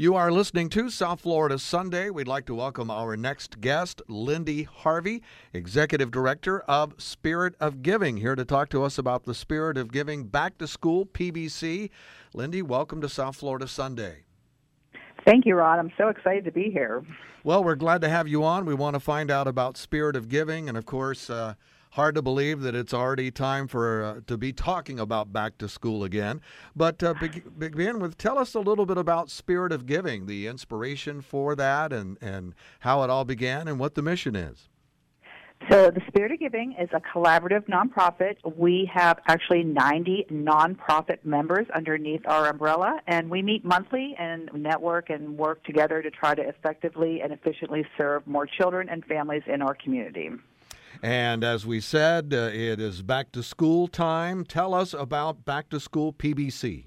You are listening to South Florida Sunday. We'd like to welcome our next guest, Lindy Harvey, Executive Director of Spirit of Giving, here to talk to us about the Spirit of Giving Back to School PBC. Lindy, welcome to South Florida Sunday. Thank you, Rod. I'm so excited to be here. Well, we're glad to have you on. We want to find out about Spirit of Giving, and of course, uh, hard to believe that it's already time for uh, to be talking about back to school again. But uh, be- begin with tell us a little bit about Spirit of Giving, the inspiration for that, and and how it all began, and what the mission is. So, the Spirit of Giving is a collaborative nonprofit. We have actually 90 nonprofit members underneath our umbrella, and we meet monthly and network and work together to try to effectively and efficiently serve more children and families in our community. And as we said, uh, it is back to school time. Tell us about Back to School PBC.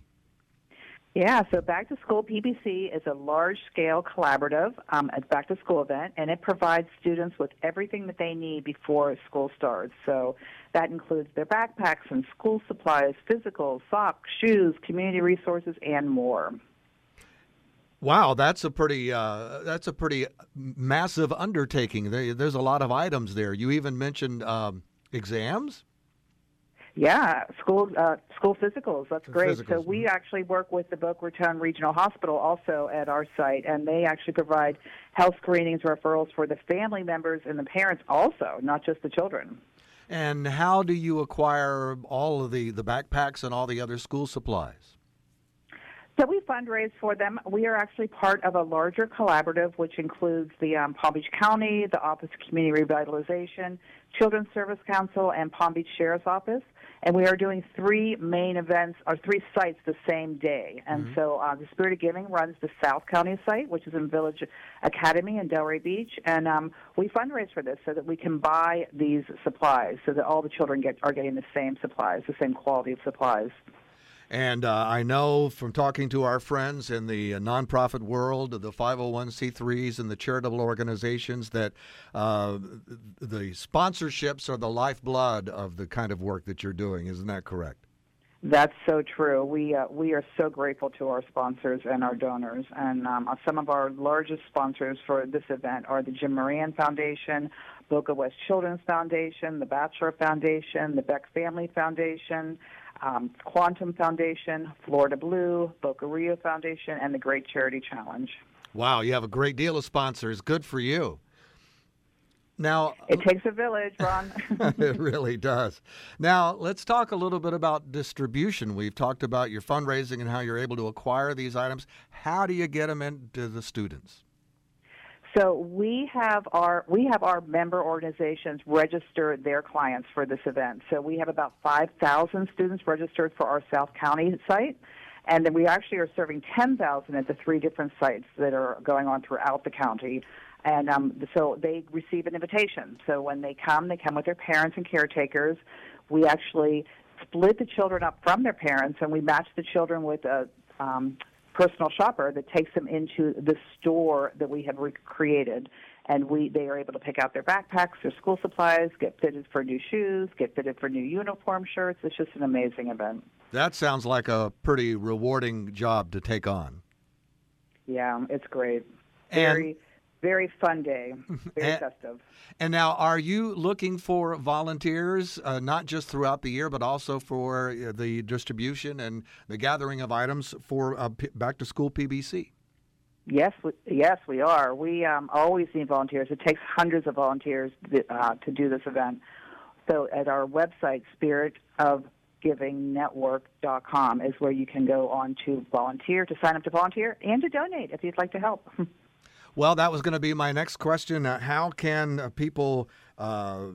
Yeah, so Back to School PBC is a large scale collaborative um, back to school event, and it provides students with everything that they need before school starts. So that includes their backpacks and school supplies, physicals, socks, shoes, community resources, and more. Wow, that's a pretty uh, that's a pretty massive undertaking. There, there's a lot of items there. You even mentioned um, exams. Yeah, school uh, school physicals. That's great. Physicals. So we actually work with the Boca Raton Regional Hospital also at our site, and they actually provide health screenings, referrals for the family members and the parents also, not just the children. And how do you acquire all of the the backpacks and all the other school supplies? So we fundraise for them. We are actually part of a larger collaborative, which includes the um, Palm Beach County, the Office of Community Revitalization, Children's Service Council, and Palm Beach Sheriff's Office. And we are doing three main events, or three sites the same day. And Mm-hmm. so uh, the Spirit of Giving runs the South County site, which is in Village Academy in Delray Beach. And um, we fundraise for this so that we can buy these supplies, so that all the children get are getting the same supplies, the same quality of supplies. And uh, I know from talking to our friends in the uh, nonprofit world, the 501c3s and the charitable organizations, that uh, the sponsorships are the lifeblood of the kind of work that you're doing. Isn't that correct? That's so true. We uh, we are so grateful to our sponsors and our donors, and um, uh, some of our largest sponsors for this event are the Jim Moran Foundation, Boca West Children's Foundation, the Batchelor Foundation, the Beck Family Foundation, um, Quantum Foundation, Florida Blue, Boca Rio Foundation, and the Great Charity Challenge. Wow, you have a great deal of sponsors. Good for you. Now, It takes a village, Ron. it really does. Now, let's talk a little bit about distribution. We've talked about your fundraising and how you're able to acquire these items. How do you get them into the students? So we have our we have our member organizations register their clients for this event. So we have about 5,000 students registered for our South County site, and then we actually are serving 10,000 at the three different sites that are going on throughout the county. And um, so they receive an invitation. So when they come, they come with their parents and caretakers. We actually split the children up from their parents, and we match the children with a um, personal shopper that takes them into the store that we have recreated. And we they are able to pick out their backpacks their school supplies get fitted for new shoes get fitted for new uniform shirts. It's just an amazing event. That sounds like a pretty rewarding job to take on. yeah it's great. And- very very fun day very And- festive And now, are you looking for volunteers, uh, not just throughout the year, but also for uh, the distribution and the gathering of items for uh, P- back to school PBC? Yes, we, yes, we are. We um, always need volunteers. It takes hundreds of volunteers th- uh, to do this event. So at our website, spiritofgivingnetwork.com is where you can go on to volunteer, to sign up to volunteer, and to donate if you'd like to help. Well, that was going to be my next question. Uh, how can uh, people uh,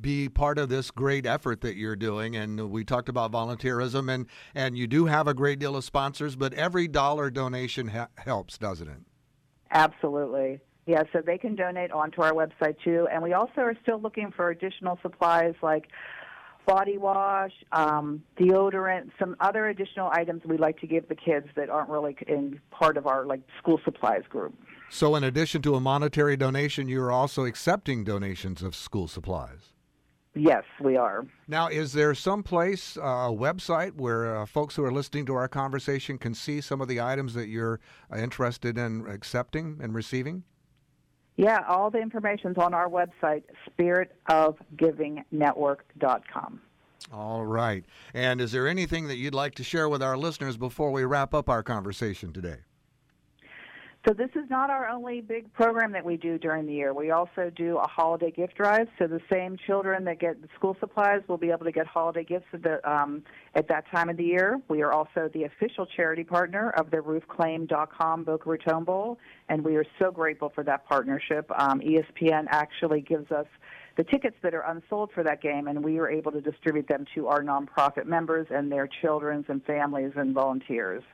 be part of this great effort that you're doing? And we talked about volunteerism, and, and you do have a great deal of sponsors, but every dollar donation ha- helps, doesn't it? Absolutely. Yeah, so they can donate onto our website too. And we also are still looking for additional supplies like body wash, um, deodorant, some other additional items we like to give the kids that aren't really in part of our like school supplies group. So, in addition to a monetary donation, you're also accepting donations of school supplies. Yes, we are. Now, is there some place, uh, a website, where uh, folks who are listening to our conversation can see some of the items that you're uh, interested in accepting and receiving? Yeah, all the information's on our website, spiritofgivingnetwork.com. All right. And is there anything that you'd like to share with our listeners before we wrap up our conversation today? So this is not our only big program that we do during the year. We also do a holiday gift drive. So the same children that get the school supplies will be able to get holiday gifts at, the, um, at that time of the year. We are also the official charity partner of the RoofClaim.com Boca Raton Bowl, and we are so grateful for that partnership. Um, ESPN actually gives us the tickets that are unsold for that game, and we are able to distribute them to our nonprofit members and their children and families and volunteers.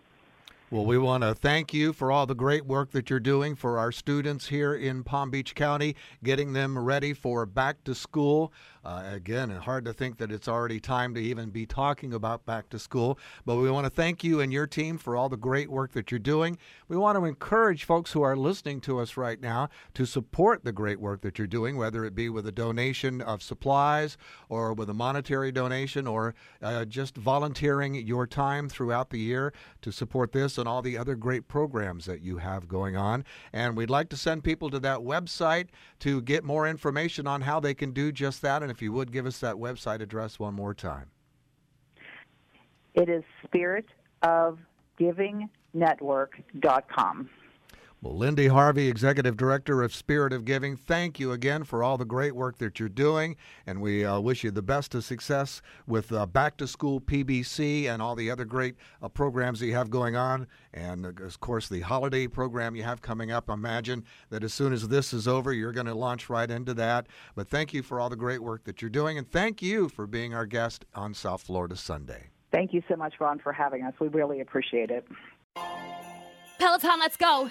Well, we want to thank you for all the great work that you're doing for our students here in Palm Beach County, getting them ready for back to school. Uh, again, hard to think that it's already time to even be talking about back to school, but we want to thank you and your team for all the great work that you're doing. We want to encourage folks who are listening to us right now to support the great work that you're doing, whether it be with a donation of supplies or with a monetary donation or uh, just volunteering your time throughout the year to support this and all the other great programs that you have going on. And we'd like to send people to that website to get more information on how they can do just that. And if you would give us that website address one more time. It is spiritofgivingnetwork.com. Well, Lindy Harvey, Executive Director of Spirit of Giving, thank you again for all the great work that you're doing. And we uh, wish you the best of success with uh, Back to School PBC and all the other great uh, programs that you have going on. And of course, the holiday program you have coming up. Imagine that as soon as this is over, you're going to launch right into that. But thank you for all the great work that you're doing. And thank you for being our guest on South Florida Sunday. Thank you so much, Ron, for having us. We really appreciate it. Peloton, let's go.